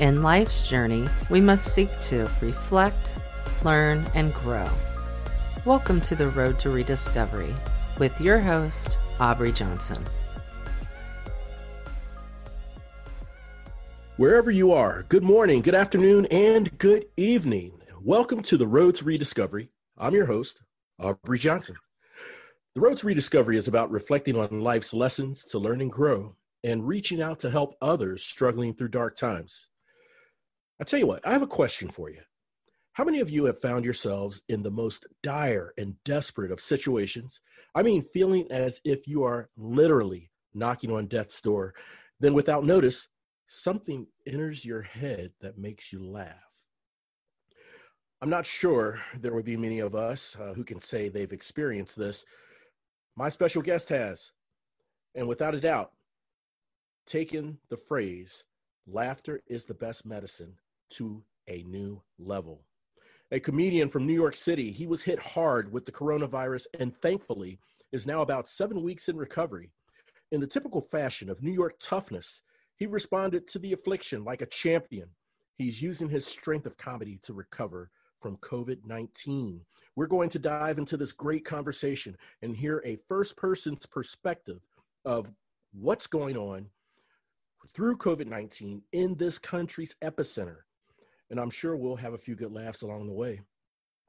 In life's journey, we must seek to reflect, learn, and grow. Welcome to the Road to Rediscovery with your host, Aubrey Johnson. Wherever you are, good morning, good afternoon, and good evening. Welcome to the Road to Rediscovery. I'm your host, Aubrey Johnson. The Road to Rediscovery is about reflecting on life's lessons to learn and grow and reaching out to help others struggling through dark times. I tell you what, I have a question for you. How many of you have found yourselves in the most dire and desperate of situations? I mean, feeling as if you are literally knocking on death's door. Then, without notice, something enters your head that makes you laugh. I'm not sure there would be many of us uh, who can say they've experienced this. My special guest has, and without a doubt, taken the phrase, laughter is the best medicine to a new level. A comedian from New York City, he was hit hard with the coronavirus and thankfully is now about seven weeks in recovery. In the typical fashion of New York toughness, he responded to the affliction like a champion. He's using his strength of comedy to recover from COVID 19. We're going to dive into this great conversation and hear a first person's perspective of what's going on through COVID 19 in this country's epicenter and I'm sure we'll have a few good laughs along the way.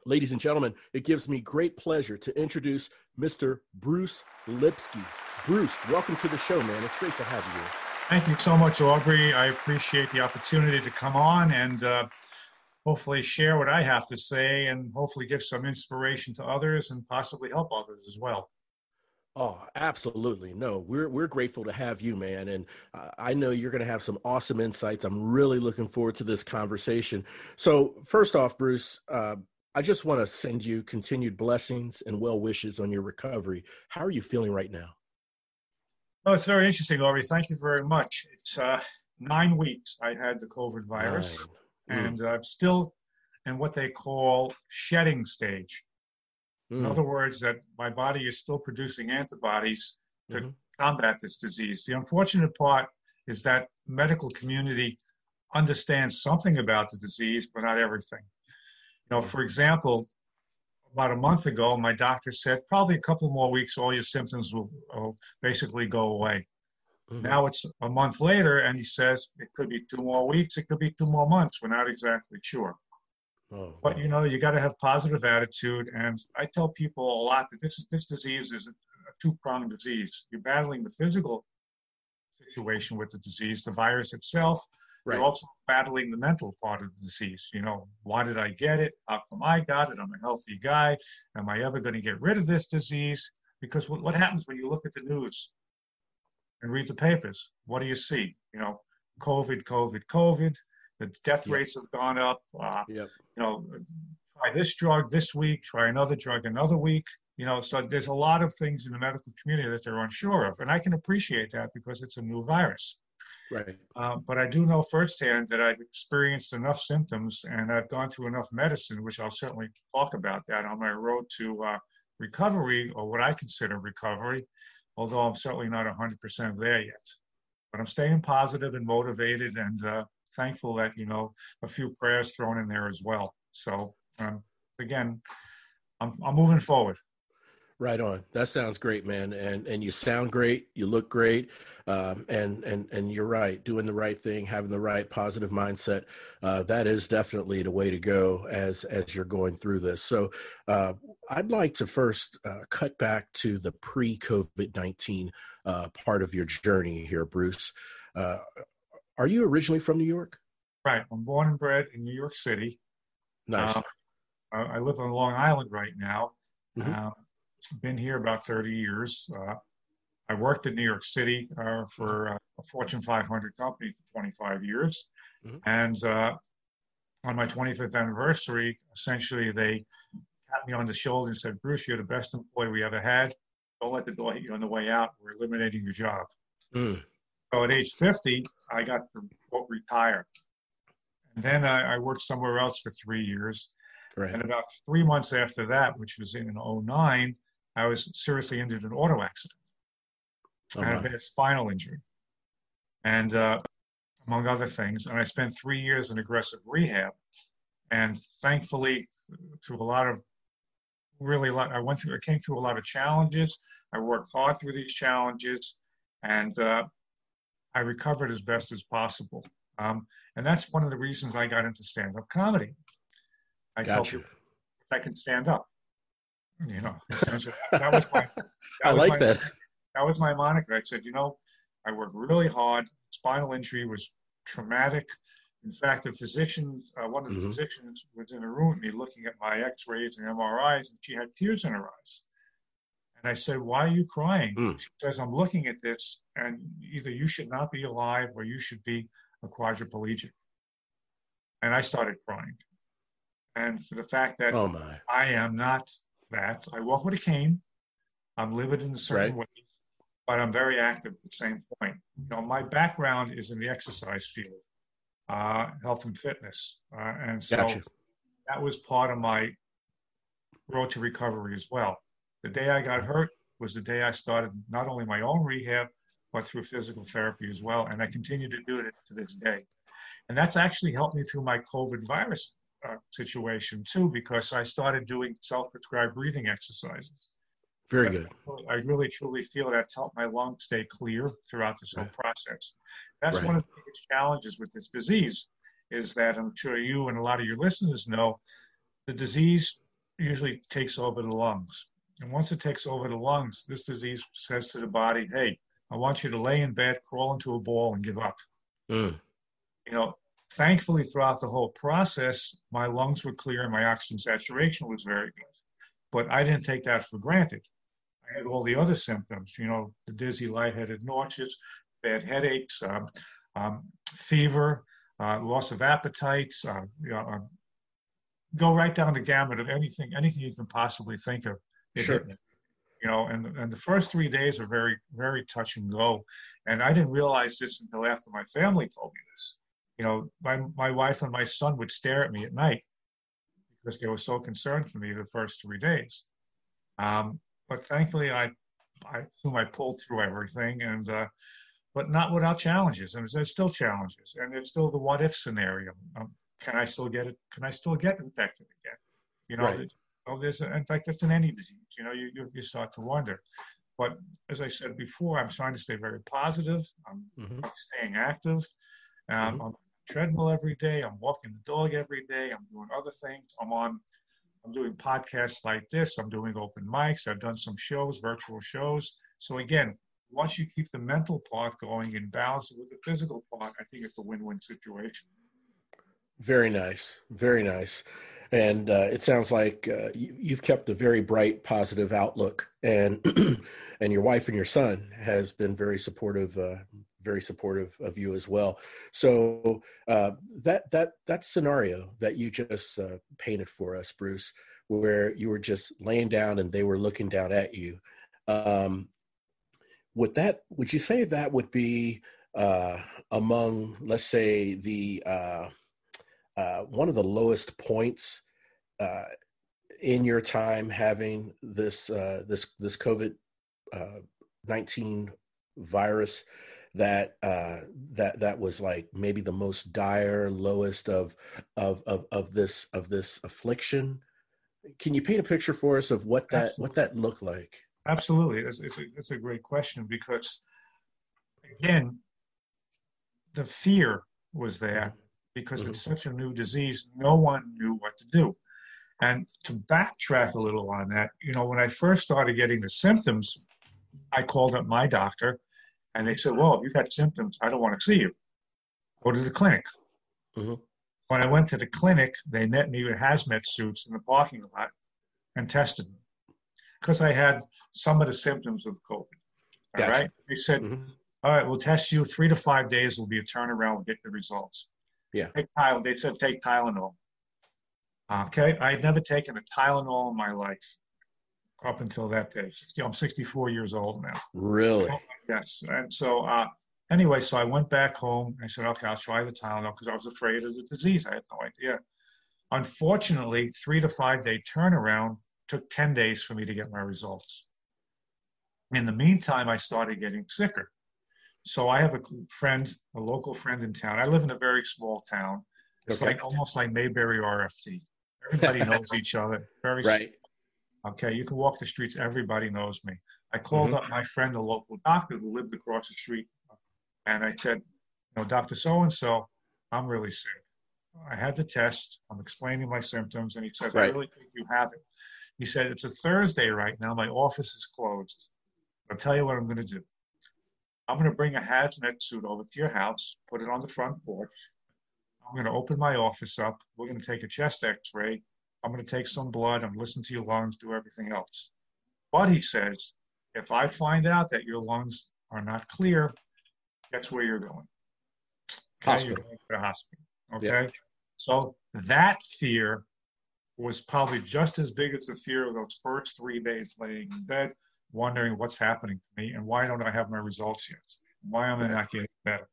Ladies and gentlemen, it gives me great pleasure to introduce Mr. Bruce Lipsky. Bruce, welcome to the show, man. It's great to have you. Thank you so much, Aubrey. I appreciate the opportunity to come on and uh, hopefully share what I have to say and hopefully give some inspiration to others and possibly help others as well. Oh, absolutely. No, we're we're grateful to have you, man, and I know you're going to have some awesome insights. I'm really looking forward to this conversation. So, first off, Bruce, uh, I just want to send you continued blessings and well wishes on your recovery. How are you feeling right now? Oh, it's very interesting, Aubrey. Thank you very much. It's uh, nine weeks I had the COVID virus, mm. and I'm still in what they call shedding stage. Mm. In other words, that my body is still producing antibodies to mm-hmm. combat this disease. The unfortunate part is that medical community understands something about the disease, but not everything. You know, for example, about a month ago, my doctor said probably a couple more weeks, all your symptoms will, will basically go away. Mm-hmm. Now it's a month later, and he says it could be two more weeks, it could be two more months. We're not exactly sure. Oh, but you know, you got to have positive attitude. And I tell people a lot that this this disease is a, a two pronged disease. You're battling the physical situation with the disease, the virus itself. Right. You're also battling the mental part of the disease. You know, why did I get it? How come I got it? I'm a healthy guy. Am I ever going to get rid of this disease? Because what, what happens when you look at the news and read the papers? What do you see? You know, COVID, COVID, COVID. The death yep. rates have gone up. Uh, yep. You know, try this drug this week, try another drug another week. You know, so there's a lot of things in the medical community that they're unsure of, and I can appreciate that because it's a new virus. Right. Uh, but I do know firsthand that I've experienced enough symptoms and I've gone through enough medicine, which I'll certainly talk about that on my road to uh, recovery or what I consider recovery, although I'm certainly not 100% there yet. But I'm staying positive and motivated and uh, thankful that you know a few prayers thrown in there as well. So um, again, I'm, I'm moving forward. Right on. That sounds great, man. And and you sound great. You look great. Um, and and and you're right. Doing the right thing, having the right positive mindset. Uh, that is definitely the way to go as as you're going through this. So uh, I'd like to first uh, cut back to the pre COVID nineteen uh, part of your journey here, Bruce. Are you originally from New York? Right. I'm born and bred in New York City. Nice. Uh, I live on Long Island right now. Mm-hmm. Uh, been here about 30 years. Uh, I worked in New York City uh, for uh, a Fortune 500 company for 25 years. Mm-hmm. And uh, on my 25th anniversary, essentially they tapped me on the shoulder and said, Bruce, you're the best employee we ever had. Don't let the door hit you on the way out. We're eliminating your job. Mm. So at age 50, I got to quote, retire. And then I, I, worked somewhere else for three years. Right. And about three months after that, which was in 09, I was seriously injured in an auto accident. Oh, I had a spinal injury. And uh, among other things. And I spent three years in aggressive rehab. And thankfully, through a lot of really, I went through, I came through a lot of challenges. I worked hard through these challenges, and uh, I recovered as best as possible. Um, and that's one of the reasons I got into stand-up comedy. I gotcha. tell people I can stand up. You know, that was my. That I was like my, that. That was my moniker. I said, you know, I worked really hard. Spinal injury was traumatic. In fact, the physician, uh, one of the Mhm. physicians, was in a room with me looking at my X-rays and MRIs, and she had tears in her eyes. And I said, "Why are you crying?" Mm. She says, "I'm looking at this, and either you should not be alive or you should be a quadriplegic." And I started crying. And for the fact that Oh my. I am not that. I walk with a cane. I'm limited in certain Right. ways, but I'm very active at the same point. You know, my background is in the exercise field, uh, health and fitness, uh, and so Gotcha. that was part of my road to recovery as well. The day I got hurt was the day I started not only my own rehab, but through physical therapy as well, and I continue to do it to this day. And that's actually helped me through my COVID virus uh, situation too, because I started doing self-prescribed breathing exercises. Very good. I really truly feel that's helped my lungs stay clear throughout this whole Right. process. That's Right. one of the biggest challenges with this disease is that I'm sure you and a lot of your listeners know the disease usually takes over the lungs. And once it takes over the lungs, this disease says to the body, hey, I want you to lay in bed, crawl into a ball, and give up Mm. you know, thankfully throughout the whole process, my lungs were clear and my oxygen saturation was very good. But I didn't take that for granted. I had all the other symptoms, you know, the dizzy, lightheaded, nauseous, bad headaches, um, um, fever, uh, loss of appetite, uh, you know, um, go right down the gamut of anything, anything you can possibly think of. Sure. You know, and and the first three days are very, very touch and go. And I didn't realize this until after my family told me this. You know, my my wife and my son would stare at me at night because they were so concerned for me the first three days. Um, but thankfully, I I through I pulled through everything, and uh, but not without challenges. And there's still challenges, and it's still the what if scenario. Um, can I still get it? Can I still get infected again? You know, Right. It- oh, there's in fact that's in any disease. You know, you, you you start to wonder. But as I said before, I'm trying to stay very positive. I'm, Mhm. I'm staying active. Um, I'm on the treadmill every day. I'm walking the dog every day. I'm doing other things. I'm on. I'm doing podcasts like this. I'm doing open mics. I've done some shows, virtual shows. So again, once you keep the mental part going and balance it with the physical part, I think it's a win-win situation. Very nice. Very nice. And uh, it sounds like uh, you, you've kept a very bright, positive outlook, and and your wife and your son has been very supportive, uh, very supportive of you as well. So uh, that that that scenario that you just uh, painted for us, Bruce, where you were just laying down and they were looking down at you, um, would that would you say that would be uh, among, let's say, the uh, one of the lowest points uh, in your time having this uh, this this COVID uh, nineteen virus that uh, that that was like maybe the most dire, lowest of of of of this of this affliction. Can you paint a picture for us of what that what that looked like? Absolutely, it's, it's, a, it's a great question because, again, the fear was there because it's such a new disease. No one knew what to do. And to backtrack a little on that, you know, when I first started getting the symptoms, I called up my doctor and they said, Well, if you've got symptoms, I don't want to see you. Go to the clinic. Mhm. When I went to the clinic, they met me with hazmat suits in the parking lot and tested me because I had some of the symptoms of COVID. All Gotcha. right. They said, Mhm. all right, we'll test you three to five days. Will be a turnaround. We'll get the results. Yeah. Take Tylenol. They said take Tylenol. Okay. I had never taken a Tylenol in my life up until that day. I'm 64 years old now. Really? Yes. And so, uh, anyway, so I went back home. I said, okay, I'll try the Tylenol because I was afraid of the disease. I had no idea. Unfortunately, three to five day turnaround took 10 days for me to get my results. In the meantime, I started getting sicker. So I have a friend, a local friend in town. I live in a very small town. It's Okay. like almost like Mayberry RFD. Everybody knows each other. Very Right. Okay, you can walk the streets. Everybody knows me. I called Mhm. up my friend, a local doctor who lived across the street, and I said, "You know, Doctor So and So, I'm really sick. I had the test. I'm explaining my symptoms, and he says, Right. I really think you have it. He said, It's a Thursday right now. My office is closed. I'll tell you what I'm going to do. I'm going to bring a hazmat suit over to your house, put it on the front porch. I'm going to open my office up. We're going to take a chest x ray. I'm going to take some blood. I'm listen to your lungs, do everything else. But he says, if I find out that your lungs are not clear, that's where you're going? Okay, Hospital. You're going to the hospital. Okay. So that fear was probably just as big as the fear of those first three days laying in bed, wondering what's happening to me and why don't I have my results yet? Why am I not getting better?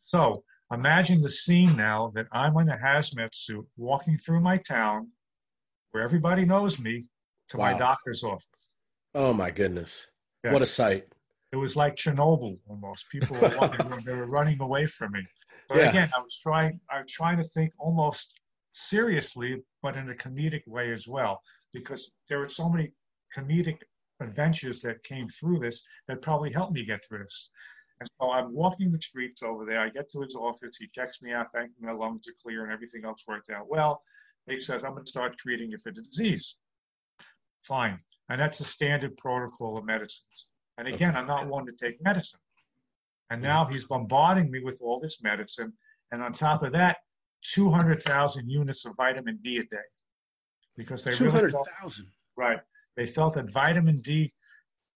So imagine the scene now that I'm in a hazmat suit walking through my town where everybody knows me to my doctor's office. Oh my goodness. Yes. What a sight. it was like Chernobyl almost. People were running, they were running away from me. But Yeah. again, I was trying I was trying to think almost seriously, but in a comedic way as well, because there were so many comedic adventures that came through this that probably helped me get through this. And so I'm walking the streets over there. I get to his office. He checks me out, thanking my lungs are clear and everything else worked out well. He says, I'm going to start treating you for the disease. Fine. And that's a standard protocol of medicines. And again, I'm not one to take medicine. And now he's bombarding me with all this medicine. And on top of that, 200,000 units of vitamin D a day. Because they really 200,000. right. They felt that vitamin D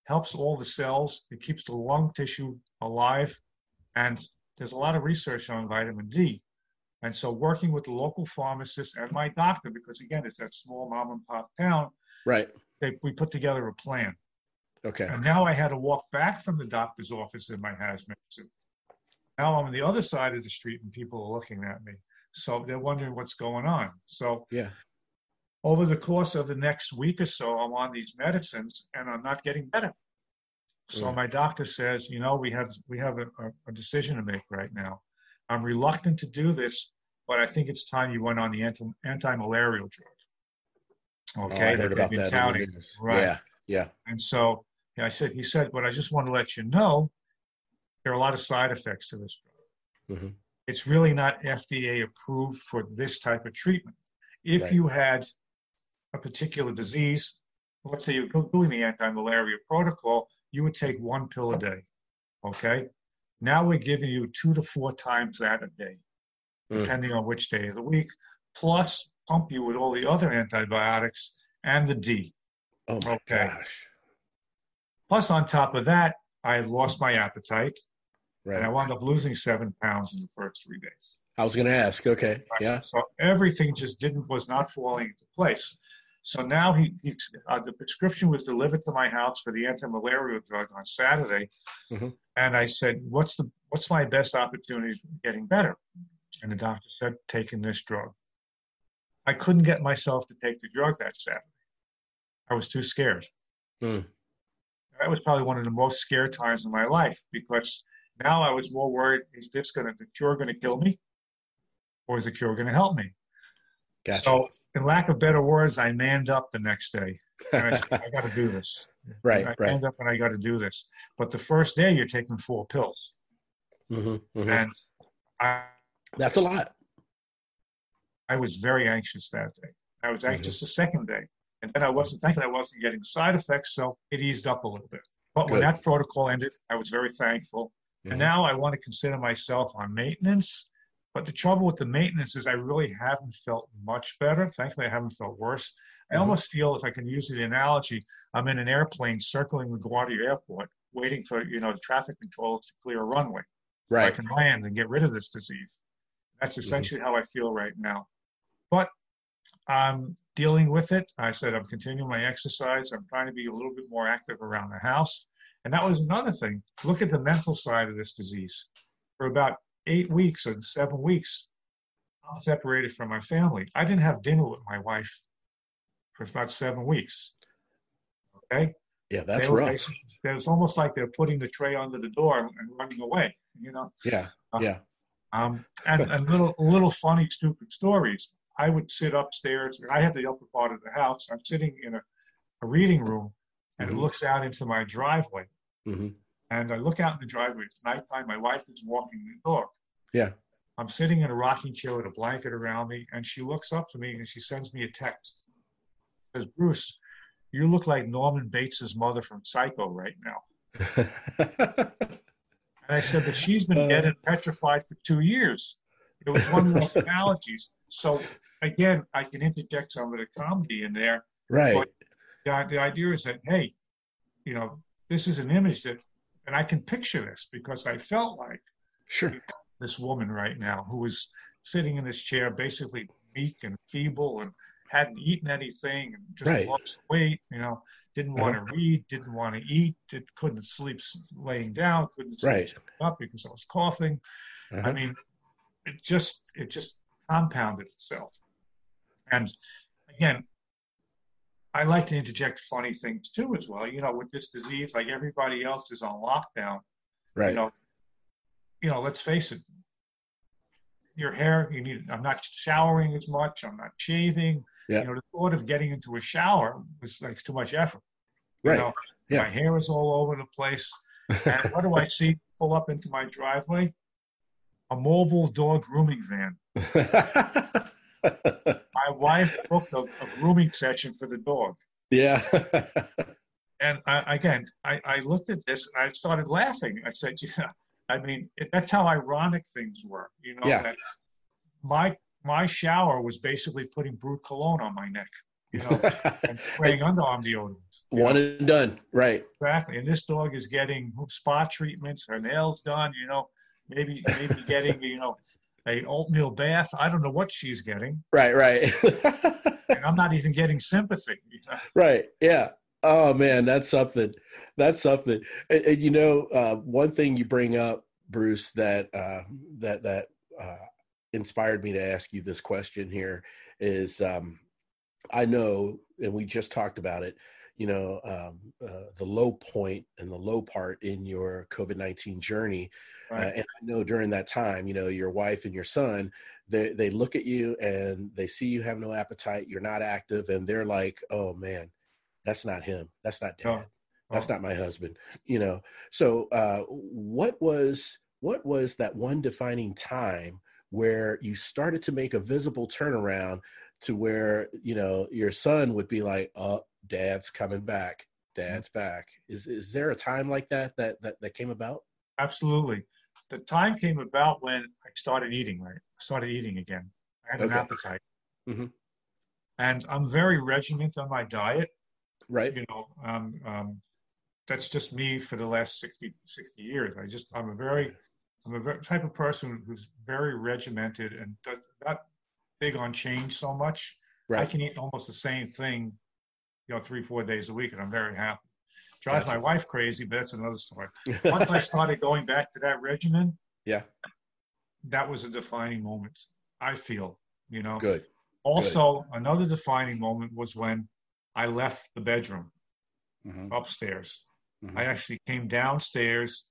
helps all the cells. It keeps the lung tissue alive. And there's a lot of research on vitamin D. And so working with the local pharmacist and my doctor, because again, it's that small mom and pop town, Right. they, we put together a plan. Okay. And now I had to walk back from the doctor's office in my hazmat suit. Now I'm on the other side of the street and people are looking at me. So they're wondering what's going on. So Yeah. Over the course of the next week or so, I'm on these medicines and I'm not getting better. So Mm. my doctor says, you know, we have we have a, a, decision to make right now. I'm reluctant to do this, but I think it's time you went on the anti anti-malarial drug. Oh, Okay, I that heard they've about been that. touting. Right. Yeah. Yeah. And so yeah, I said, he said, but I just want to let you know there are a lot of side effects to this drug. Mhm. It's really not FDA approved for this type of treatment. If Right. you had a particular disease, let's say you're doing the anti-malaria protocol, you would take one pill a day. Okay. Now we're giving you two to four times that a day, Mm. depending on which day of the week, plus pump you with all the other antibiotics and the D. Oh my Okay. gosh. Plus, on top of that, I lost my appetite and I wound up losing seven pounds in the first three days. I was going to ask. Okay. Yeah. So everything just didn't was not falling into place. So now he, he uh, the prescription was delivered to my house for the anti-malarial drug on Saturday, Mhm. and I said, "What's the what's my best opportunity for getting better?" And the doctor said, "Taking this drug." I couldn't get myself to take the drug that Saturday. I was too scared. Hmm. That was probably one of the most scared times in my life because now I was more worried: Is this going to the cure going to kill me, or is the cure going to help me? Gotcha. So, in lack of better words, I manned up the next day. I said, I got to do this. right. I Right. manned up and I got to do this. But the first day, you're taking four pills. hmm hmm And I, That's a lot. I was very anxious that day. I was Mm-hmm. anxious the second day. And then I wasn't thinking I wasn't getting side effects, so it eased up a little bit. But when that protocol ended, I was very thankful. And now I want to consider myself on maintenance. But the trouble with the maintenance is I really haven't felt much better. Thankfully, I haven't felt worse. I Mhm. almost feel, if I can use the analogy, I'm in an airplane circling LaGuardia Airport, waiting for you know the traffic controllers to clear a runway. so I can land and get rid of this disease. That's essentially how I feel right now. But I'm dealing with it. I said I'm continuing my exercise. I'm trying to be a little bit more active around the house. And that was another thing. Look at the mental side of this disease. For about eight weeks or seven weeks, separated from my family. I didn't have dinner with my wife for about seven weeks. Okay? Yeah, that's they were rough. It was almost like they're putting the tray under the door and, running away. You know, Yeah, yeah. um, and, and little little funny stupid stories. I would sit upstairs. I had the upper part of the house. I'm sitting in a, a reading room, and Mhm. it looks out into my driveway. hmm And I look out in the driveway. It's nighttime. My wife is walking the dog. Yeah. I'm sitting in a rocking chair with a blanket around me, and she looks up to me and she sends me a text. Says, Bruce, you look like Norman Bates's mother from Psycho right now. And I said, but she's been Uh. dead and petrified for two years. It was one of those analogies. So again, I can interject some of the comedy in there. right. The, the idea is that, hey, you know, this is an image that, and I can picture this because I felt like Sure. this woman right now who was sitting in this chair, basically meek and feeble and hadn't eaten anything and just Right. lost weight, you know, didn't want to read, didn't want to eat, did, couldn't sleep laying down, couldn't sleep Right. up because I was coughing. Uh-huh. I mean, it just it just compounded itself. And again, I like to interject funny things too as well. You know, with this disease, like everybody else is on lockdown. right. You know, you know, let's face it. Your hair, you need. I'm not showering as much. I'm not shaving. Yeah. You know, the thought of getting into a shower was like too much effort. You right. know, Yeah. my hair is all over the place. And what do I see pull up into my driveway? A mobile dog grooming van. My wife booked a, a grooming session for the dog. yeah. And I, again, I, I looked at this and I started laughing. I said, "Yeah, I mean, it, that's how ironic things were." You know, Yeah. that my my shower was basically putting Brut cologne on my neck, you know, and spraying underarm deodorant. you One know, and done. Right. exactly. And this dog is getting spa treatments, her nails done. You know, maybe maybe getting you know a oatmeal bath. I don't know what she's getting, Right. Right. and I'm not even getting sympathy. right. Yeah. Oh man, that's something. That's something. And, and, you know, uh, one thing you bring up, Bruce, that uh, that that uh, inspired me to ask you this question here is, um, I know, and we just talked about it. You know, um, uh, the low point and the low part in your COVID nineteen journey Uh, and I know during that time, you know, your wife and your son, they they look at you and they see you have no appetite, you're not active, and they're like, "Oh man, that's not him. That's not dad. No. That's Oh. not my husband." You know. So, uh, what was what was that one defining time where you started to make a visible turnaround to where you know your son would be like, "Oh, dad's coming back. Dad's back." Is is there a time like that that that, that came about? Absolutely. The time came about when I started eating, right? I started eating again. I had an Okay. appetite. Mhm. And I'm very regimented on my diet. Right. You know, um, um, that's just me for the last 60, 60 years. I just, I'm a very, I'm a very, type of person who's very regimented and does, not big on change so much. right. I can eat almost the same thing, you know, three, four days a week, and I'm very happy. Drives Gotcha. my wife crazy, but that's another story. Once I started going back to that regimen, yeah. that was a defining moment. I feel, you know. Good. Also, another defining moment was when I left the bedroom Mhm. upstairs. Mhm. I actually came downstairs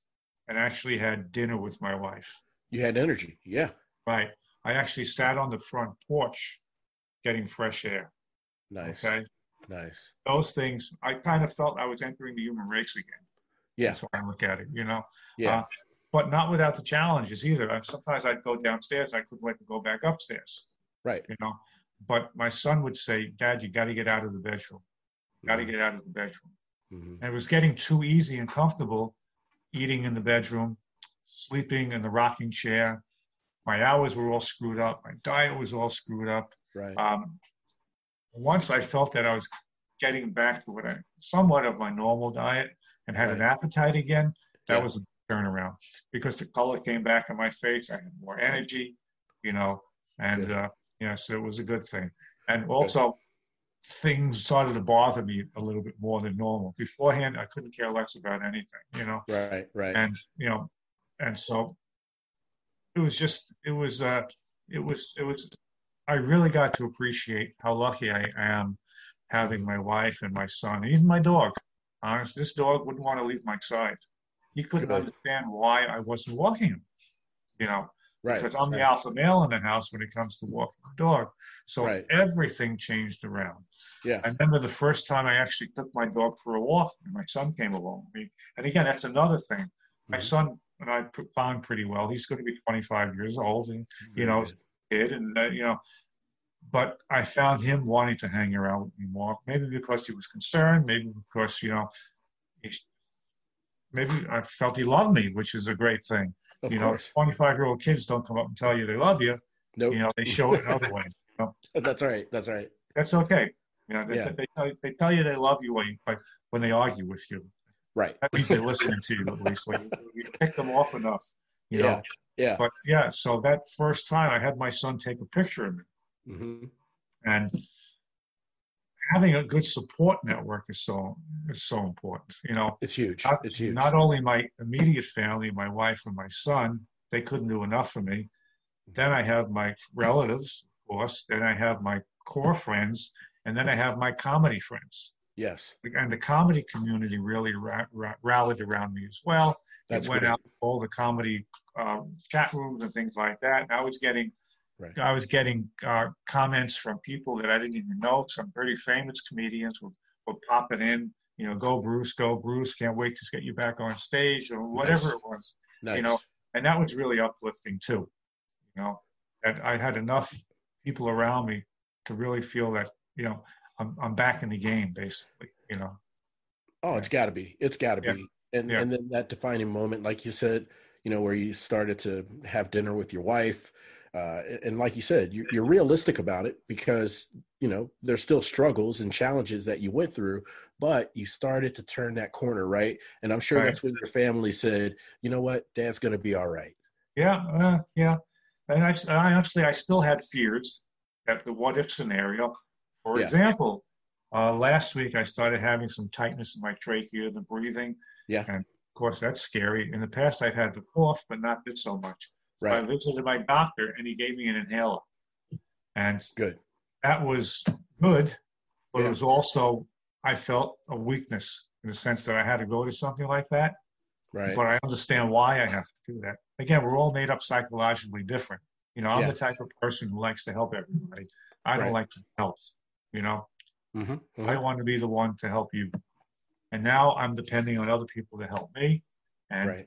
and actually had dinner with my wife. You had energy. Yeah. Right. I actually sat on the front porch getting fresh air. Nice. Okay. Nice. Those things, I kind of felt I was entering the human race again. Yeah. That's I look at it, you know. Yeah. Uh, but not without the challenges either. I, sometimes I'd go downstairs, I couldn't wait to go back upstairs, right. you know. But my son would say, Dad, you got to get out of the bedroom. Got to get out of the bedroom. Mhm. And it was getting too easy and comfortable eating in the bedroom, sleeping in the rocking chair. My hours were all screwed up. My diet was all screwed up. Right. Um, once I felt that I was getting back to what I somewhat of my normal diet and had an appetite again, that Yeah. was a turnaround because the color came back in my face. I had more energy, you know, and Good. uh, yeah, so it was a good thing. And also, things started to bother me a little bit more than normal. Beforehand, I couldn't care less about anything, you know, right. Right. and you know, and so it was just it was uh it was it was I really got to appreciate how lucky I am having my wife and my son, and even my dog. honest, this dog wouldn't want to leave my side. He couldn't Good. understand why I wasn't walking him. You know, Right. because I'm the right. alpha male in the house when it comes to walking the dog. So Right. everything changed around. Yeah. I remember the first time I actually took my dog for a walk, and my son came along with me. And again, that's another thing. My Mhm. son and I bond pretty well. He's going to be 25 years old, and you know, kid, and uh, you know, but I found him wanting to hang around with me more. Maybe because he was concerned. Maybe because you know, he, maybe I felt he loved me, which is a great thing. Of you know, 25 year old kids don't come up and tell you they love you. Nope. You know, they show it in other ways. You know, That's right. That's right. that's okay. You know, they, Yeah. they, tell, they tell you they love you when, you- when they argue with you. Right. That means they're listening to you at least. When you, you pick them off enough, you Yeah. know. Yeah. But yeah, so that first time I had my son take a picture of me. hmm and having a good support network is so is so important. You know, It's huge. not, It's huge. not only my immediate family, my wife and my son, they couldn't do enough for me. Then I have my relatives, of course. Then I have my core friends, and then I have my comedy friends. Yes. And the comedy community really ra- ra- rallied around me as well. That's it went great. out to all the comedy um, chat rooms and things like that. And I was getting, Right. I was getting uh, comments from people that I didn't even know. Some pretty famous comedians were, were popping in. You know, go Bruce, go Bruce. Can't wait to get you back on stage or whatever Nice. it was. Nice. You know, and that was really uplifting too. You know, that I had enough people around me to really feel that you know I'm I'm back in the game basically. You know. Oh, it's got to be. It's got to Yeah. be. And Yeah. and then that defining moment, like you said, you know, where you started to have dinner with your wife, uh, and like you said, you, you're realistic about it because you know there's still struggles and challenges that you went through, but you started to turn that corner, right? And I'm sure Right. that's when your family said, you know what, Dad's going to be all right. Yeah, uh, yeah. And I, I actually, I still had fears that the what if scenario. For Yeah. example, uh, last week I started having some tightness in my trachea, the breathing. Yeah. And of course, that's scary. In the past, I've had the cough, but not this so much. So I visited my doctor, and he gave me an inhaler, and Good. that was good. But Yeah. it was also I felt a weakness in the sense that I had to go to something like that Right. but I understand why I have to do that. Again, we're all made up psychologically different. You know, I'm Yeah. the type of person who likes to help everybody. I don't Right. like to be helped. You know, hmm I want to be the one to help you. And now I'm depending on other people to help me. And Right.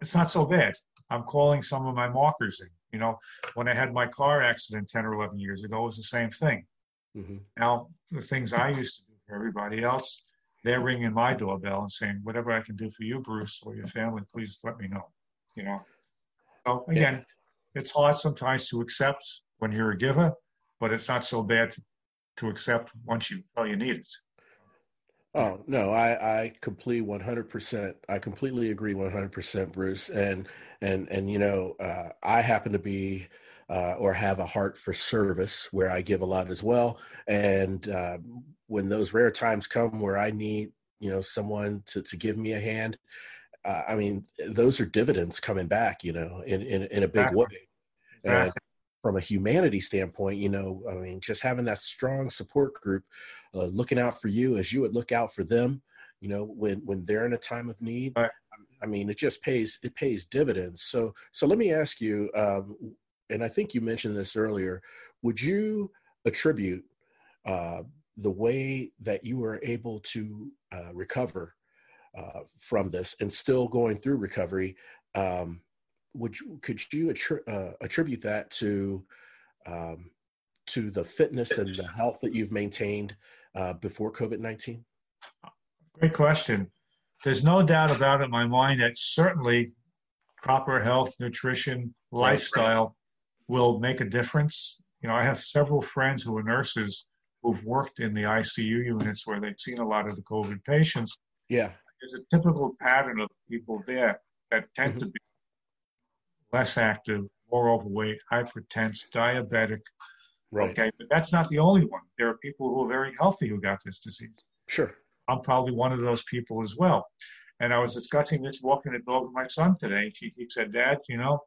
it's not so bad. I'm calling some of my markers in. You know, when I had my car accident 10 or 11 years ago, it was the same thing. hmm Now, the things I used to do for everybody else, they're ringing my doorbell and saying, whatever I can do for you, Bruce, or your family, please let me know. You know? So again, it's hard sometimes to accept when you're a giver, but it's not so bad to, to accept once you feel you need it. Oh no, I I completely one hundred percent. I completely agree one hundred percent, Bruce. And and and you know, uh, I happen to be uh, or have a heart for service where I give a lot as well. And uh, when those rare times come where I need you know someone to to give me a hand, uh, I mean those are dividends coming back. You know, in in, in a big Exactly. way. And from a humanity standpoint, you know, I mean, just having that strong support group, uh, looking out for you as you would look out for them, you know, when when they're in a time of need. Right. I mean, it just pays it pays dividends. So so let me ask you, um, and I think you mentioned this earlier. Would you attribute uh, the way that you were able to uh, recover uh, from this and still going through recovery? Um, would you could you attri- uh, attribute that to um, to the fitness and the health that you've maintained uh, before COVID nineteen? Great question. There's no doubt about it in my mind that certainly proper health, nutrition, Right. lifestyle will make a difference. You know, I have several friends who are nurses who've worked in the ICU units where they've seen a lot of the COVID patients. Yeah, There's a typical pattern of people there that tend Mhm. to be less active, more overweight, hypertense, diabetic. right. Okay, but that's not the only one. There are people who are very healthy who got this disease. Sure. I'm probably one of those people as well. And I was discussing this walking the dog with my son today. He, he said, Dad, you know,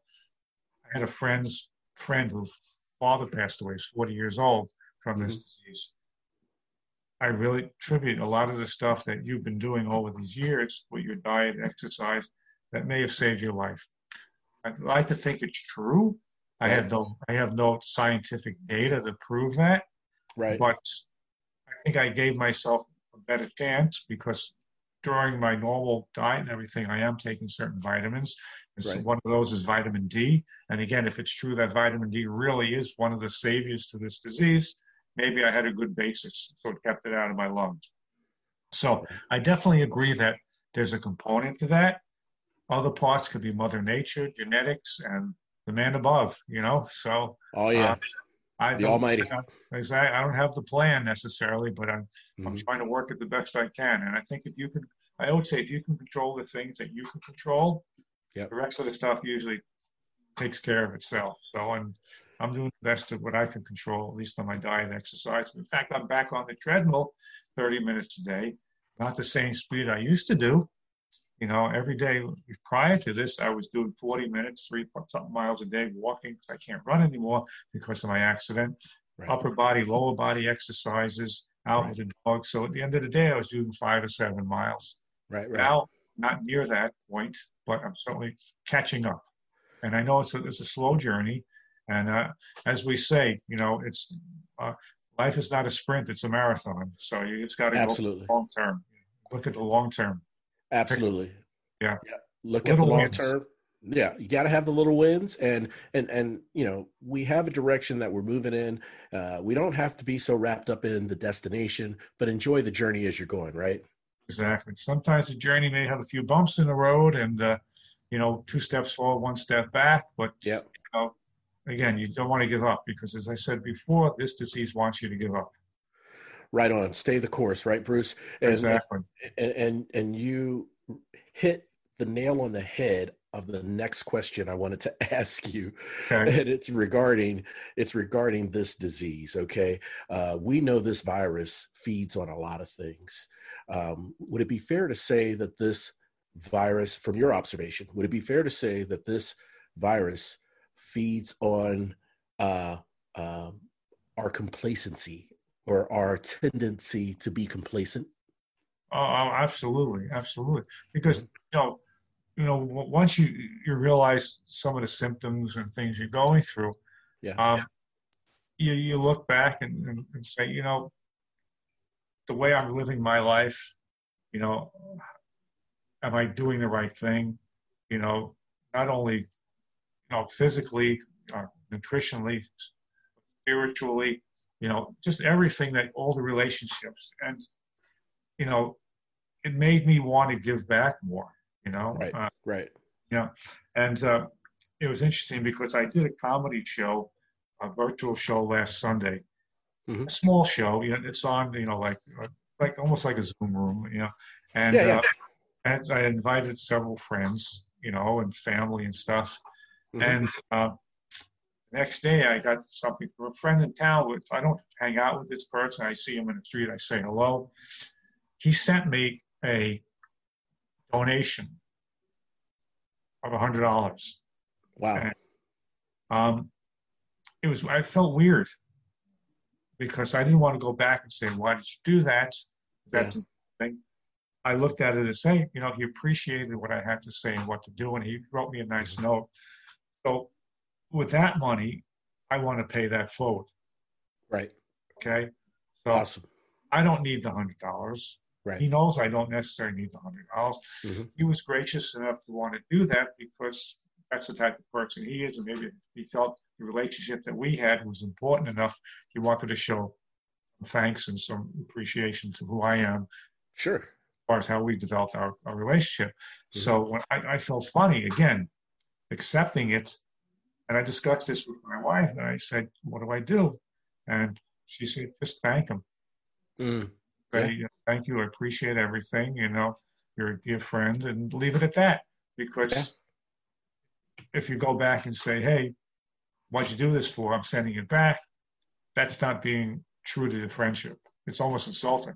I had a friend's friend whose father passed away, 40 years old from this mm-hmm. disease. I really attribute a lot of the stuff that you've been doing over these years with your diet, exercise, that may have saved your life. I'd like to think it's true. I have no I have no scientific data to prove that. Right. But I think I gave myself a better chance because during my normal diet and everything, I am taking certain vitamins. And so one of those is vitamin D. And again, if it's true that vitamin D really is one of the saviors to this disease, maybe I had a good basis, so it kept it out of my lungs. So I definitely agree that there's a component to that. Other parts could be Mother Nature, genetics, and the man above. You know, so Oh yeah, uh, I the Almighty. Exactly. I don't have the plan necessarily, but I'm I'm Mhm. trying to work it the best I can. And I think if you can, I would say if you can control the things that you can control, Yep. the rest of the stuff usually takes care of itself. So I'm I'm doing the best of what I can control, at least on my diet and exercise. In fact, I'm back on the treadmill 30 minutes a day, not the same speed I used to do. You know, every day prior to this, I was doing 40 minutes, three something miles a day walking. 'cause I can't run anymore because of my accident Right. upper body, lower body exercises out Right. with the dog. So at the end of the day, I was doing five or seven miles. Right. Right. Now, not near that point, but I'm certainly catching up. And I know it's a, it's a slow journey. And uh, as we say, you know, it's uh, life is not a sprint; it's a marathon. So you just got to go long term. Look at the long term. Absolutely. Yeah. Yeah. Look at the long wins. term. Yeah, you got to have the little wins, and and and you know we have a direction that we're moving in. Uh, we don't have to be so wrapped up in the destination, but enjoy the journey as you're going. Right. Exactly. Sometimes the journey may have a few bumps in the road, and uh, you know, two steps forward, one step back. But Yep. you know, again, you don't want to give up because, as I said before, this disease wants you to give up. Right on. Stay the course. Right, Bruce. And, exactly. and and and you hit the nail on the head of the next question I wanted to ask you, Okay. and it's regarding it's regarding this disease. Okay, uh, we know this virus feeds on a lot of things. Um, would it be fair to say that this virus, from your observation, would it be fair to say that this virus feeds on uh, um our complacency or our tendency to be complacent? Oh, oh, absolutely, absolutely. Because you know, you know, once you you realize some of the symptoms and things you're going through, Yeah. um, you you look back and, and, and say, you know, the way I'm living my life, you know, am I doing the right thing? You know, not only you know physically, uh, nutritionally, spiritually, you know, just everything that all the relationships and you know, it made me want to give back more. You know, Right. uh, Right. and uh, it was interesting because I did a comedy show, a virtual show last Sunday, Mhm. a small show. You know, it's on, you know, like uh, like almost like a Zoom room, you know, and Yeah, yeah. Uh, and I invited several friends, you know, and family and stuff. Mhm. And uh, next day, I got something from a friend in town. Which I don't hang out with this person. I see him in the street. I say hello. He sent me a donation of a hundred dollars. Wow. Um, it was I felt weird because I didn't want to go back and say, "Why did you do that?" That's the thing. I looked at it as, "Hey, you know, he appreciated what I had to say and what to do, and he wrote me a nice Mm-hmm. note." So, with that money, I want to pay that forward. Right. Okay, so Awesome. I don't need the hundred dollars. Right. He knows I don't necessarily need the hundred dollars. Mhm. He was gracious enough to want to do that because that's the type of person he is, and maybe he felt the relationship that we had was important enough. He wanted to show thanks and some appreciation to who I am Sure. as far as how we developed our, our relationship. Mhm. So when I, I felt funny again, accepting it, and I discussed this with my wife, and I said, "What do I do?" And she said, "Just thank him." Mm. say, you thank you, I appreciate everything, you know, you're a dear friend, and leave it at that. Because if you go back and say, hey, what'd you do this for? I'm sending it back, that's not being true to the friendship. It's almost insulting.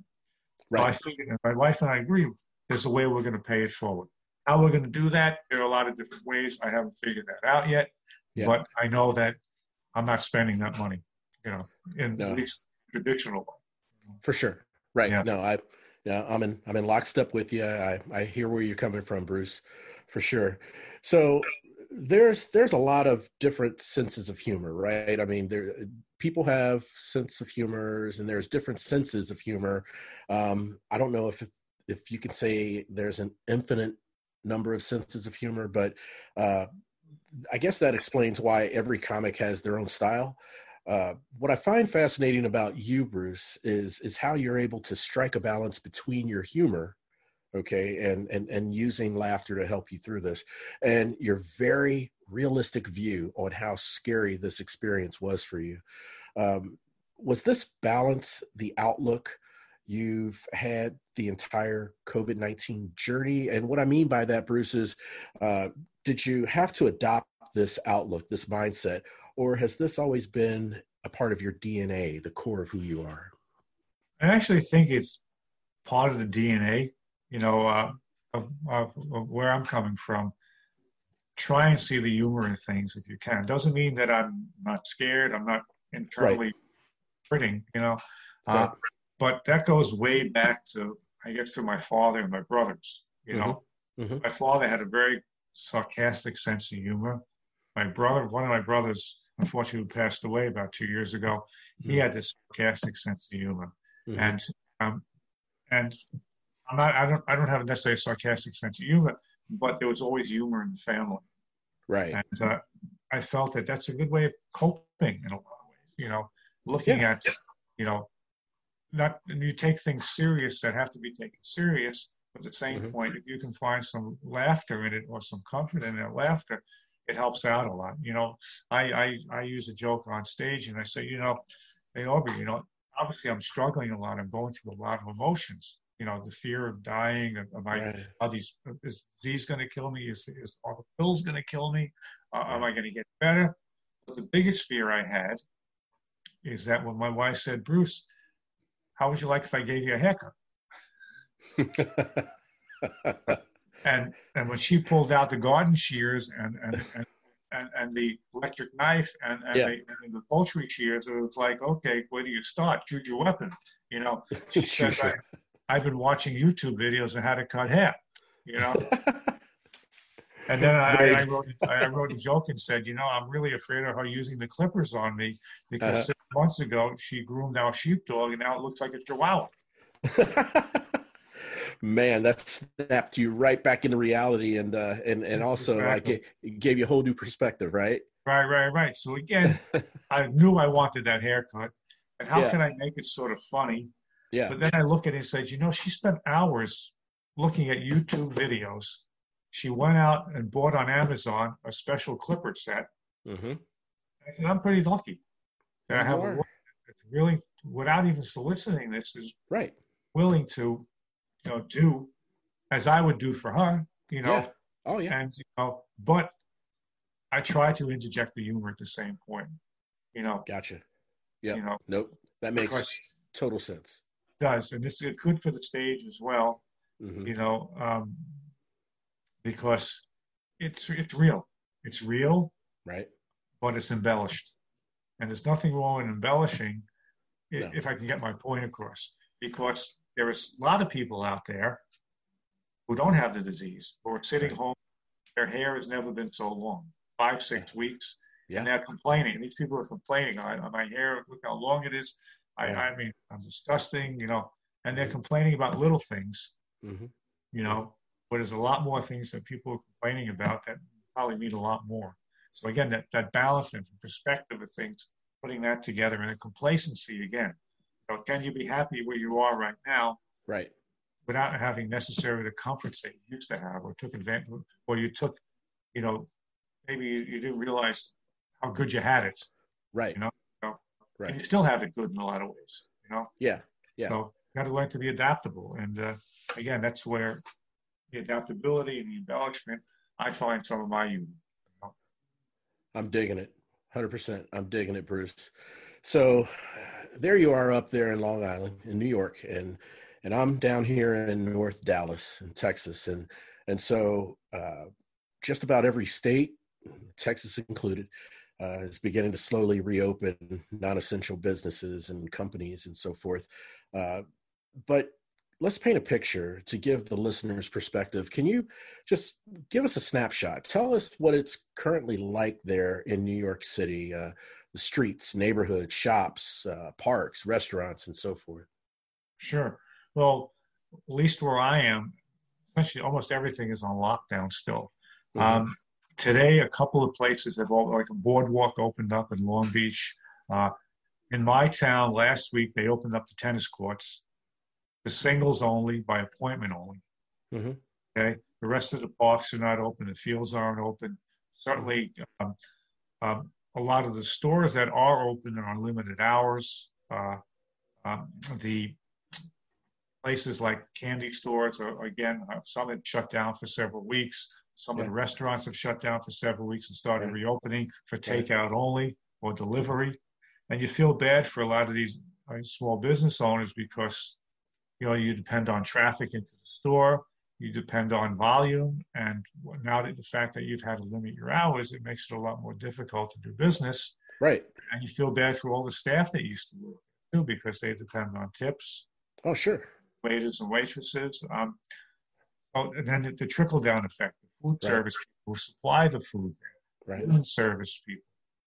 Right. and my wife and I agree, there's a way we're going to pay it forward. How we're going to do that, there are a lot of different ways. I haven't figured that out yet, Yeah. but I know that I'm not spending that money, you know, in No. at least traditional. For sure. Right. Yeah. No, I, yeah, I'm in, I'm in lockstep with you. I, I hear where you're coming from, Bruce, for sure. So there's, there's a lot of different senses of humor, right? I mean, there, people have sense of humors and there's different senses of humor. Um, I don't know if, if you can say there's an infinite number of senses of humor, but uh, I guess that explains why every comic has their own style. Uh, what I find fascinating about you, Bruce, is is how you're able to strike a balance between your humor, okay, and and and using laughter to help you through this, and your very realistic view on how scary this experience was for you. Um, was this balance the outlook you've had the entire COVID nineteen journey? And what I mean by that, Bruce, is uh, did you have to adopt this outlook, this mindset, or has this always been a part of your DNA, the core of who you are? I actually think it's part of the DNA, you know, uh, of, of, of, where I'm coming from. Try and see the humor in things if you can. Doesn't mean that I'm not scared. I'm not internally right. hurting, you know. Uh, right. But that goes way back to, I guess, to my father and my brothers. You mm-hmm. know, mm-hmm. my father had a very sarcastic sense of humor my brother, one of my brothers, unfortunately passed away about two years ago. He mm-hmm. had this sarcastic sense of humor, mm-hmm. and um, and I'm not, I don't, I don't have a necessarily a sarcastic sense of humor, but there was always humor in the family. Right. And uh, I felt that that's a good way of coping in a lot of ways. You know, looking yeah. at, you know, not and you take things serious that have to be taken serious. But at the same mm-hmm. point, if you can find some laughter in it or some comfort in that laughter, it helps out a lot. You know, I, I, I use a joke on stage and I say, you know, hey, Aubrey, you know, obviously I'm struggling a lot. I'm going through a lot of emotions. You know, the fear of dying. Am I? Right. Are these? Is these going to kill me? Is is are the pills going to kill me? Uh, am I going to get better? But the biggest fear I had is that when my wife said, Bruce, how would you like if I gave you a haircut? and and when she pulled out the garden shears and and and, and, and the electric knife and and, yeah. the, and, the, poultry shears, it was like, okay, where do you start? Choose your weapon. You know, she said, I, have been watching YouTube videos on how to cut hair. You know. And then I. I, wrote I wrote a joke and said, you know, I'm really afraid of her using the clippers on me because uh-huh. Months ago she groomed our sheepdog and now it looks like a chihuahua man, that snapped you right back into reality, and uh, and and also exactly. like it, gave you a whole new perspective, right? Right, right, right. So again, I knew I wanted that haircut, and how yeah. can I make it sort of funny? Yeah. But then I look at it and said, you know, she spent hours looking at YouTube videos. She went out and bought on Amazon a special clipper set. Mm-hmm. I said, I'm pretty lucky that I have a really, without even soliciting this, is right willing to you know, do as I would do for her, you know. Yeah. Oh yeah. And you know, but I try to interject the humor at the same point. You know. Gotcha. Yeah. You know. Nope. That makes total sense. Does and this is good for the stage as well. Mm-hmm. You know, um, because it's it's real. It's real. Right. But it's embellished, and there's nothing wrong in embellishing, no. if I can get my point across. Because there's a lot of people out there who don't have the disease who are sitting home. Their hair has never been so long, five, six weeks. Yeah. And they're complaining. These people are complaining on my hair. Look how long it is. I, yeah. I mean, I'm disgusting, you know. And they're complaining about little things, mm-hmm. you know. But there's a lot more things that people are complaining about that probably need a lot more. So again, that, that balance and perspective of things, putting that together and a complacency again know, can you be happy where you are right now? Right. Without having necessarily the comforts that you used to have or took advantage or you took, you know, maybe you, you didn't realize how good you had it. Right. You know, so, right. And you still have it good in a lot of ways, you know? Yeah. Yeah. So you got to learn to be adaptable. And uh, again, that's where the adaptability and the embellishment, I find some of my humor. You know? I'm digging it. 100%. I'm digging it, Bruce. So there you are up there in Long Island in New York, and and I'm down here in North Dallas in Texas, and and so uh, just about every state, Texas included, uh, is beginning to slowly reopen non-essential businesses and companies and so forth. Uh, but let's paint a picture to give the listeners perspective. Can you just give us a snapshot? Tell us what it's currently like there in New York City, uh, the streets, neighborhoods, shops, uh, parks, restaurants, and so forth. Sure. Well, at least where I am, essentially almost everything is on lockdown still. Mm-hmm. Um, today, a couple of places have all, like a boardwalk opened up in Long Beach. Uh, in my town last week, they opened up the tennis courts, the singles only by appointment only. Mm-hmm. Okay, the rest of the parks are not open. The fields aren't open. Certainly, um, um, a lot of the stores that are open are on limited hours. Uh, um, the places like candy stores, are, again, uh, some have shut down for several weeks. Some yeah. of the restaurants have shut down for several weeks and started right. reopening for takeout right. only or delivery. And you feel bad for a lot of these uh, small business owners because you know you depend on traffic into the store, you depend on volume, and now that the fact that you've had to limit your hours, it makes it a lot more difficult to do business. Right. And you feel bad for all the staff that used to work too because they depend on tips. Oh, sure. Waiters and waitresses. Um, oh, and then the, the trickle down effect the food right. service people who supply the food there, right. food service people.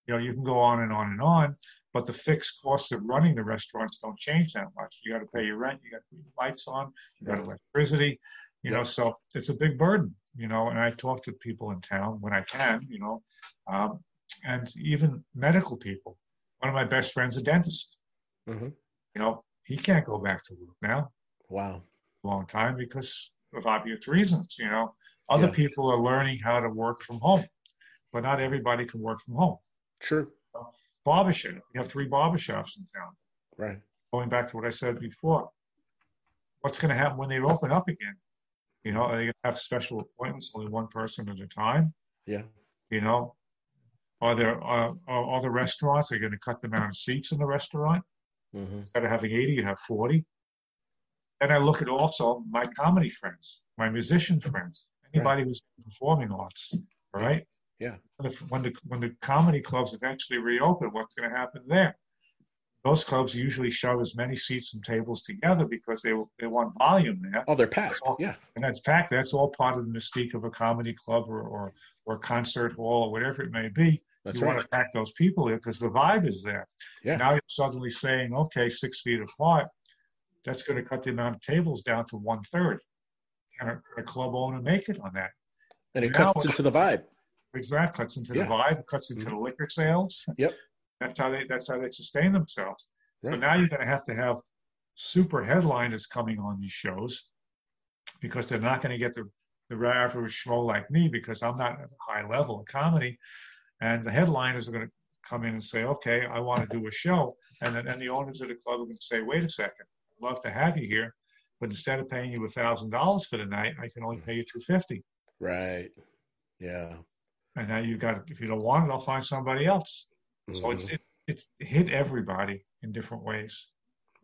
You know, you can go on and on and on, but the fixed costs of running the restaurants don't change that much. You got to pay your rent, you got to put your lights on, you got electricity, you know, so it's a big burden, you know, and I talk to people in town when I can, you know, um, and even medical people. One of my best friends, a dentist, mm-hmm. you know, he can't go back to work now. Wow. Long time because of obvious reasons, you know. Other yeah. people are learning how to work from home, but not everybody can work from home. Sure. barbershop. We have three barbershops in town. Right. Going back to what I said before, what's going to happen when they open up again? You know, are they going to have special appointments, only one person at a time? Yeah. You know, are there uh, are the restaurants? Are going to cut the amount of seats in the restaurant? Mm-hmm. Instead of having 80, you have 40. Then I look at also my comedy friends, my musician friends anybody right. who's performing arts, right? Yeah. When the, when the, comedy clubs eventually reopen, what's going to happen there? Those clubs usually shove as many seats and tables together because they they want volume there. Oh, they're packed. All, yeah, and that's packed. That's all part of the mystique of a comedy club or or, or concert hall or whatever it may be. That's you right. want to pack those people in because the vibe is there. Yeah. Now you're suddenly saying, okay, six feet apart. That's going to cut the amount of tables down to one third can a, a club owner make it on that? And it now, cuts into the vibe. Exactly, cuts into yeah. the vibe, cuts into mm-hmm. the liquor sales. Yep. That's how they that's how they sustain themselves. Right. So now you're going to have to have super headliners coming on these shows because they're not going to get the the average schmo like me because I'm not at a high level of comedy, and the headliners are going to come in and say, okay, I want to do a show, and then and the owners of the club are going to say, wait a second, I'd love to have you here, but instead of paying you a thousand dollars for the night, I can only pay you two fifty. Right. Yeah. And now you got if you don't want it, I'll find somebody else. Mm-hmm. So it's mm-hmm. it, it's hit everybody in different ways.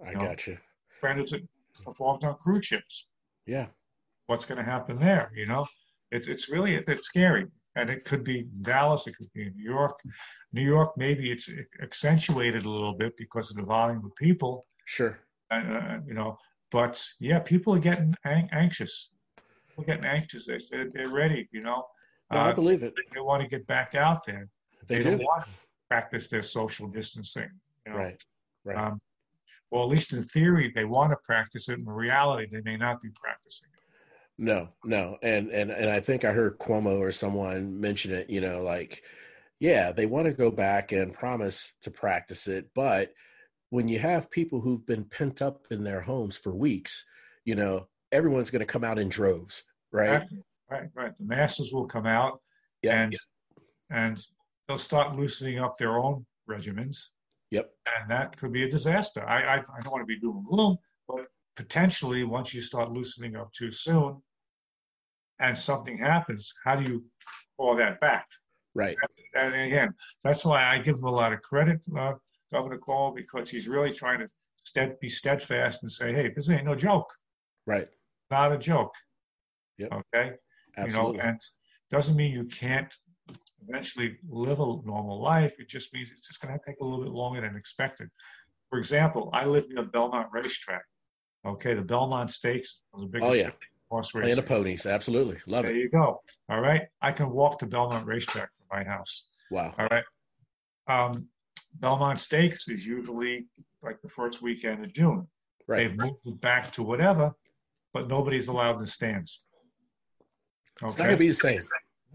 I know? got you. That performs on cruise ships. Yeah. What's going to happen there? You know, it's it's really it's scary, and it could be Dallas, it could be New York. New York, maybe it's accentuated a little bit because of the volume of people. Sure. Uh, you know, but yeah, people are getting anxious. People are getting anxious. They they're ready. You know, no, uh, I believe it. They want to get back out there. They, they do. don't want to practice their social distancing. You know? Right. Right. Um, well, at least in theory, they want to practice it. In reality, they may not be practicing it. No, no, and and and I think I heard Cuomo or someone mention it. You know, like, yeah, they want to go back and promise to practice it, but when you have people who've been pent up in their homes for weeks, you know, everyone's going to come out in droves, right? Right, right. The masses will come out, and and they'll start loosening up their own regimens. Yep. And that could be a disaster. I, I, I don't want to be doom and gloom, but potentially once you start loosening up too soon, and something happens, how do you pull that back? Right. And, and again, that's why I give him a lot of credit. Uh, Governor Cuomo because he's really trying to stead, be steadfast and say, hey, this ain't no joke. Right. Not a joke. Yep. Okay. Absolutely. You know, and doesn't mean you can't eventually live a normal life. It just means it's just going to take a little bit longer than expected. For example, I live near Belmont Racetrack. Okay, the Belmont Stakes, the biggest Oh yeah, horse and race. the ponies, absolutely love There it. There you go. All right, I can walk to Belmont Racetrack from my house. Wow. All right. Um, Belmont Stakes is usually like the first weekend of June. Right. They've moved it back to whatever, but nobody's allowed in the stands. It's not gonna be the same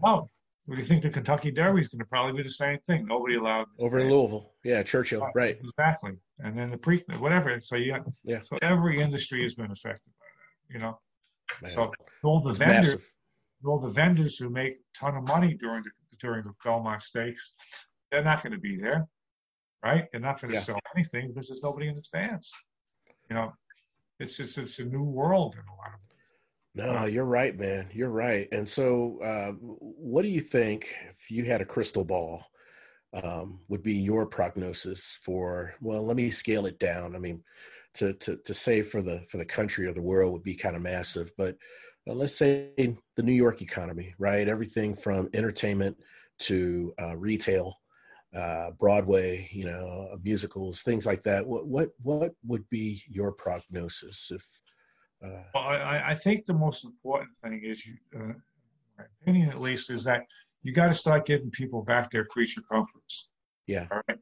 no. What do you think the Kentucky Derby is going to probably be the same thing? Nobody allowed the over in. Louisville. Yeah, Churchill. Right. Exactly. And then the pre whatever. So you got, Yeah. so every industry has been affected by that, you know. Man, So all the it's vendors massive. all the vendors who make a ton of money during the during the Belmont Stakes, they're not going to be there, right? They're not going to Yeah. sell anything because there's nobody in the stands. You know, it's it's it's a new world in a lot of. No, you're right, man. You're right. And so, uh, what do you think if you had a crystal ball? Um, would be your prognosis for? Well, let me scale it down. I mean, to to to say for the for the country or the world would be kind of massive, but uh, let's say the New York economy, right? Everything from entertainment to uh, retail, uh, Broadway, you know, musicals, things like that. What what what would be your prognosis if? Uh, Well, I, I think the most important thing is, you, uh, my opinion at least, is that you got to start giving people back their creature comforts. yeah, All right.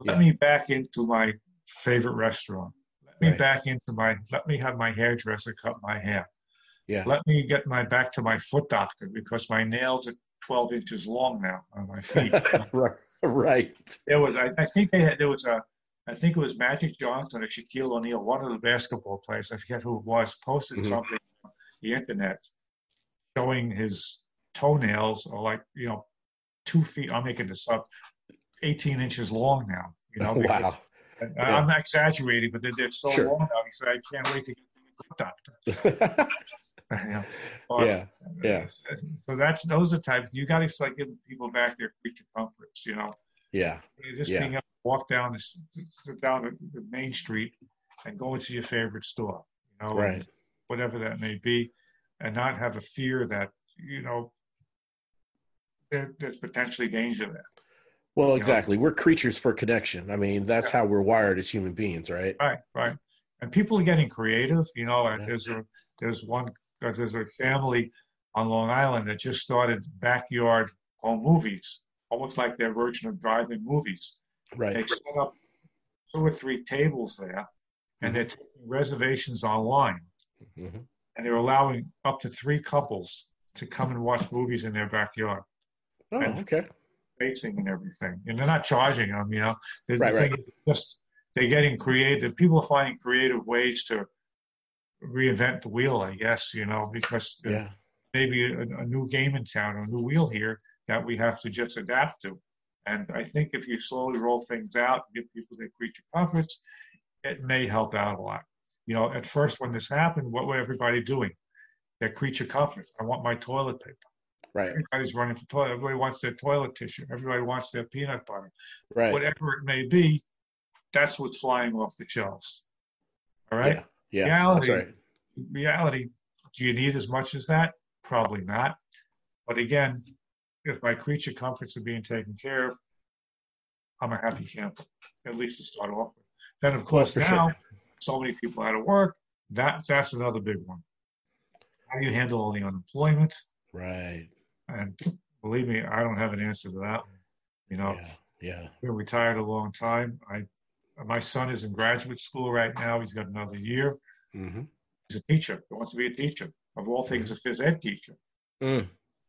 Let Yeah. me back into my favorite restaurant. Let me Right. back into my. Let me have my hairdresser cut my hair. yeah. Let me get my back to my foot doctor because my nails are 12 inches long now on my feet. right, right. there was, I, I think they had, there was a, I think it was Magic Johnson or Shaquille O'Neal, one of the basketball players, I forget who it was, posted Mhm. something on the internet showing his toenails are like, you know, two feet, I'm making this up, 18 inches long now. You know, because- wow. Yeah. I'm not exaggerating, but they're, they're so Sure. long now. He said, I can't wait to get to the doctor. Know, or- yeah, yeah. So that's those are the types you got to start giving people back their creature comforts. You know, yeah, just Yeah. being able to walk down the down the, the main street and go into your favorite store. You know, right. whatever that may be, and not have a fear that you know there, there's potentially danger there. Well, know? exactly. We're creatures for connection. I mean, that's how we're wired as human beings, right? Right, right. And people are getting creative. You know, Yeah. there's a there's one uh, there's a family on Long Island that just started backyard home movies, almost like their version of drive-in movies. Right. They set up two or three tables there, and they're taking reservations online, Mhm. and they're allowing up to three couples to come and watch movies in their backyard, Oh, okay. facing and everything. And they're not charging them, you know. The Right, is just they're getting creative. People are finding creative ways to reinvent the wheel, I guess, you know, because Yeah. maybe a, a new game in town, or a new wheel here that we have to just adapt to. And I think if you slowly roll things out, give people their creature comforts, it may help out a lot. You know, at first when this happened, what were everybody doing? Their creature comforts. I want my toilet paper. Right. Everybody's running for toilet. Everybody wants their toilet tissue. Everybody wants their peanut butter. Right. Whatever it may be, that's what's flying off the shelves. All right. Yeah. Yeah. Reality, right. reality, do you need as much as that? Probably not. But again, if my creature comforts are being taken care of, I'm a happy camper, at least to start off with. Then, of course, for now sure. so many people out of work. That that's another big one. How do you handle all the unemployment? Right. And believe me, I don't have an answer to that. You know, Yeah. Yeah. Been retired a long time. I, my son is in graduate school right now. He's got another year. hmm He's a teacher. He wants to be a teacher. Of all things, a phys ed teacher. Mm.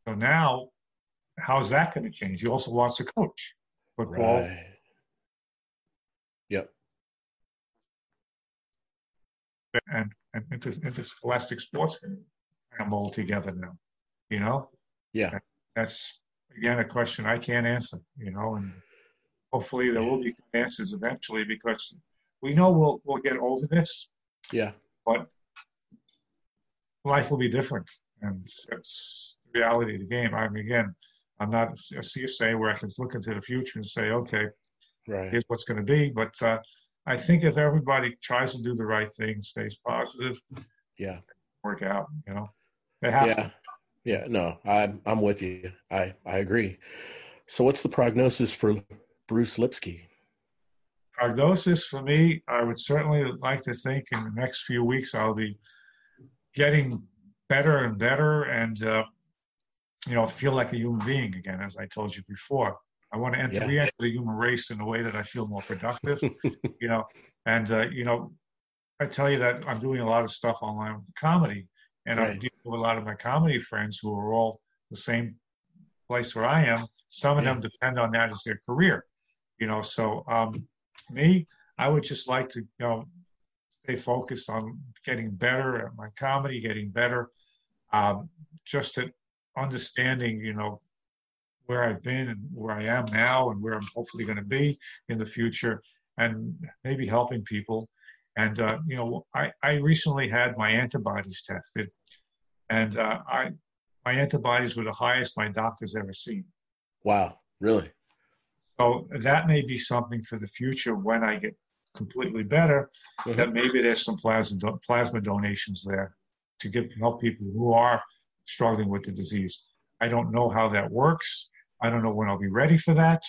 So now, how's that going to change? He also wants to coach football. Right. Yep. and, and inter, interscholastic sports come all together now. You know, Yeah. that's again a question I can't answer. You know, and hopefully there will be answers eventually because we know we'll we'll get over this, Yeah. but life will be different, and it's the reality of the game. I mean, again, I'm not a CSA where I can look into the future and say, okay, Right. here's what's going to be. But uh, I think if everybody tries to do the right thing, stays positive, Yeah. work out. You know, they have Yeah. to. Yeah. No, I'm I'm with you. I I agree. So, what's the prognosis for Bruce Lipsky? prognosis for me, I would certainly like to think in the next few weeks I'll be getting better and better and, uh, you know, feel like a human being again, as I told you before. I want to enter, Yeah. re-enter the human race in a way that I feel more productive, you know, and, uh, you know, I tell you that I'm doing a lot of stuff online with comedy and I'm dealing with a lot of my comedy friends who are all the same place where I am. Some of Yeah. them depend on that as their career, you know. So um, me, I would just like to, you know, stay focused on getting better at my comedy, getting better, um, just at understanding, you know, where I've been and where I am now and where I'm hopefully going to be in the future, and maybe helping people. And uh, you know, I, I recently had my antibodies tested, and uh, I my antibodies were the highest my doctor's ever seen. Wow, really? So that may be something for the future when I get completely better. Mhm. That maybe there's some plasma plasma donations there to give help people who are struggling with the disease. I don't know how that works. I don't know when I'll be ready for that,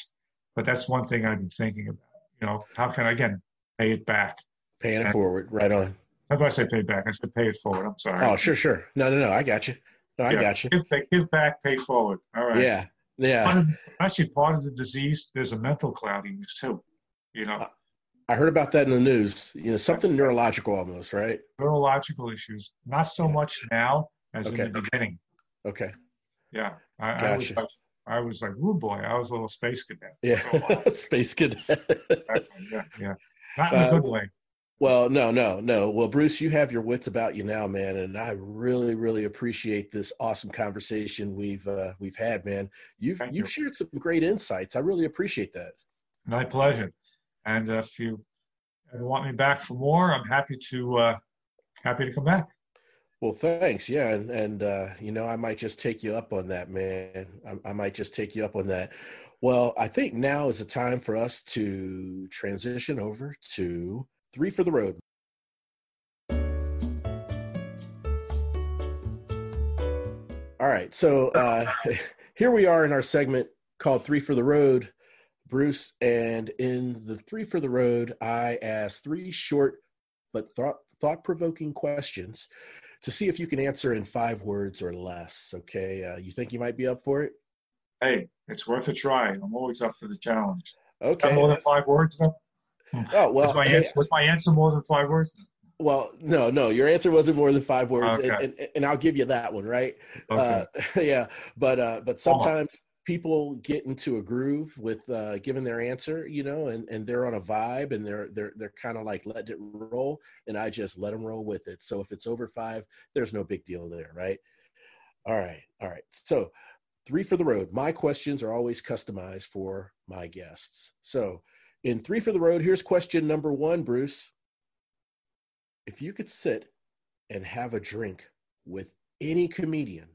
but that's one thing I've been thinking about. You know, how can I again pay it back? Paying it Yeah. forward, right on. How do I say pay back? I said pay it forward. I'm sorry. Oh, sure, sure. No, no, no. I got you. No, I Yeah. got you. Give, back- give back, pay forward. All right. Yeah, yeah. Part of, actually, part of the disease, there's a mental cloudiness too. You know, I heard about that in the news. You know, something neurological almost, right? neurological issues. Not so much now as in Okay. the beginning. Okay. Yeah, I, I was like, I was like, oh boy, I was a little space cadet. Yeah. Space cadet. Yeah, yeah. Not in a Uh, good way. Well, no, no, no. Well, Bruce, you have your wits about you now, man, and I really, really appreciate this awesome conversation we've uh, we've had, man. You've Thank you've you. shared some great insights. I really appreciate that. My pleasure. And if you want me back for more, I'm happy to uh, happy to come back. Well, thanks. Yeah, and and uh, you know, I might just take you up on that, man. I, I might just take you up on that. Well, I think now is the time for us to transition over to three for the road. All right, so uh, here we are in our segment called Three for the Road, Bruce. And in the Three for the Road, I asked three short but thought provoking questions to see if you can answer in five words or less. Okay, uh, you think you might be up for it? Hey, it's worth a try. I'm always up for the challenge. Got Okay. more than five words though? Oh well. was, my hey, answer, was my answer more than five words? well, no, no. Your answer wasn't more than five words, and, Okay. and, and I'll give you that one, right? Okay. Uh, yeah, but uh, but sometimes people get into a groove with uh, giving their answer, you know, and, and they're on a vibe and they're they're they're kind of like letting it roll, and I just let them roll with it. So if it's over five, there's no big deal there, right? All right, all right. So three for the road. My questions are always customized for my guests. So in three for the road, here's question number one, Bruce. If you could sit and have a drink with any comedian,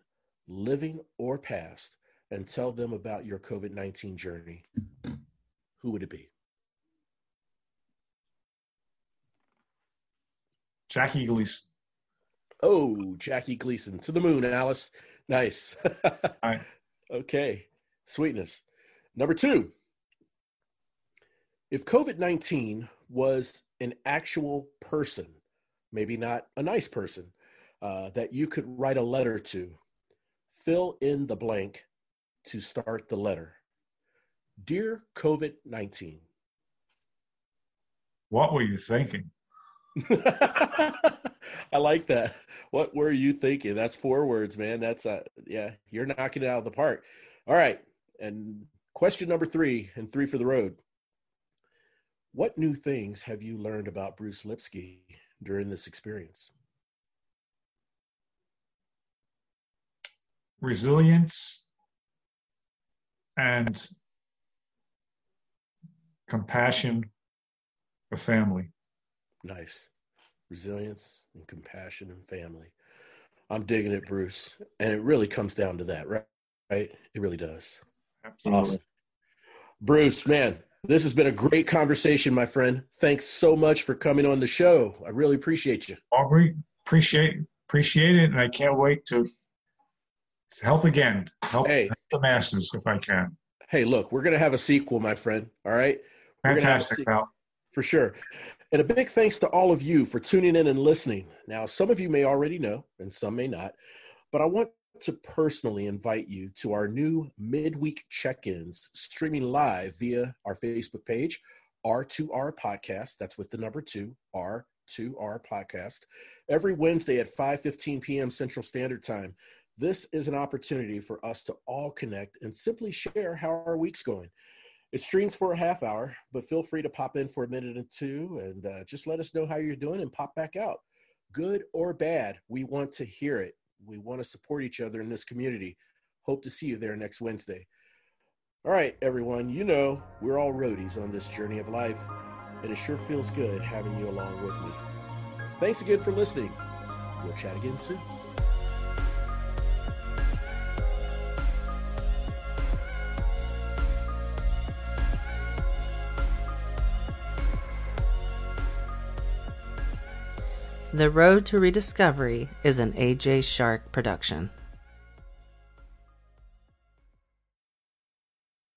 living or past, and tell them about your COVID 19 journey, who would it be? Jackie Gleason. Oh, Jackie Gleason. To the moon, Alice. Nice. Right. Okay. Sweetness. Number two. If COVID 19 was an actual person, maybe not a nice person, uh, that you could write a letter to, fill in the blank to start the letter. Dear COVID 19. What were you thinking? I like that. What were you thinking? That's four words, man. That's uh yeah, you're knocking it out of the park. All right. And question number 3 and 3 for the road. What new things have you learned about Bruce Lipsky during this experience? Resilience and compassion for family. Nice. Resilience and compassion and family. I'm digging it, Bruce. And it really comes down to that, right? Right? It really does. Absolutely. Awesome. Bruce, man, this has been a great conversation, my friend. Thanks so much for coming on the show. I really appreciate you. Aubrey, appreciate appreciate it, and I can't wait to, to help again. Help Hey. the masses if I can. Hey, look, we're going to have a sequel, my friend. All right? We're gonna have a Fantastic, pal. For sure. And a big thanks to all of you for tuning in and listening. Now, some of you may already know, and some may not, but I want to personally invite you to our new midweek check ins streaming live via our Facebook page, R2R Podcast. That's with the number two, R2R Podcast, every Wednesday at 5 15 p.m. Central Standard Time. This is an opportunity for us to all connect and simply share how our week's going. It streams for a half hour, but feel free to pop in for a minute or two and uh, just let us know how you're doing and pop back out. Good or bad, we want to hear it. We want to support each other in this community. Hope to see you there next Wednesday. All right, everyone, you know we're all roadies on this journey of life, and it sure feels good having you along with me. Thanks again for listening. We'll chat again soon. The Road to Rediscovery is an AJ Shark production.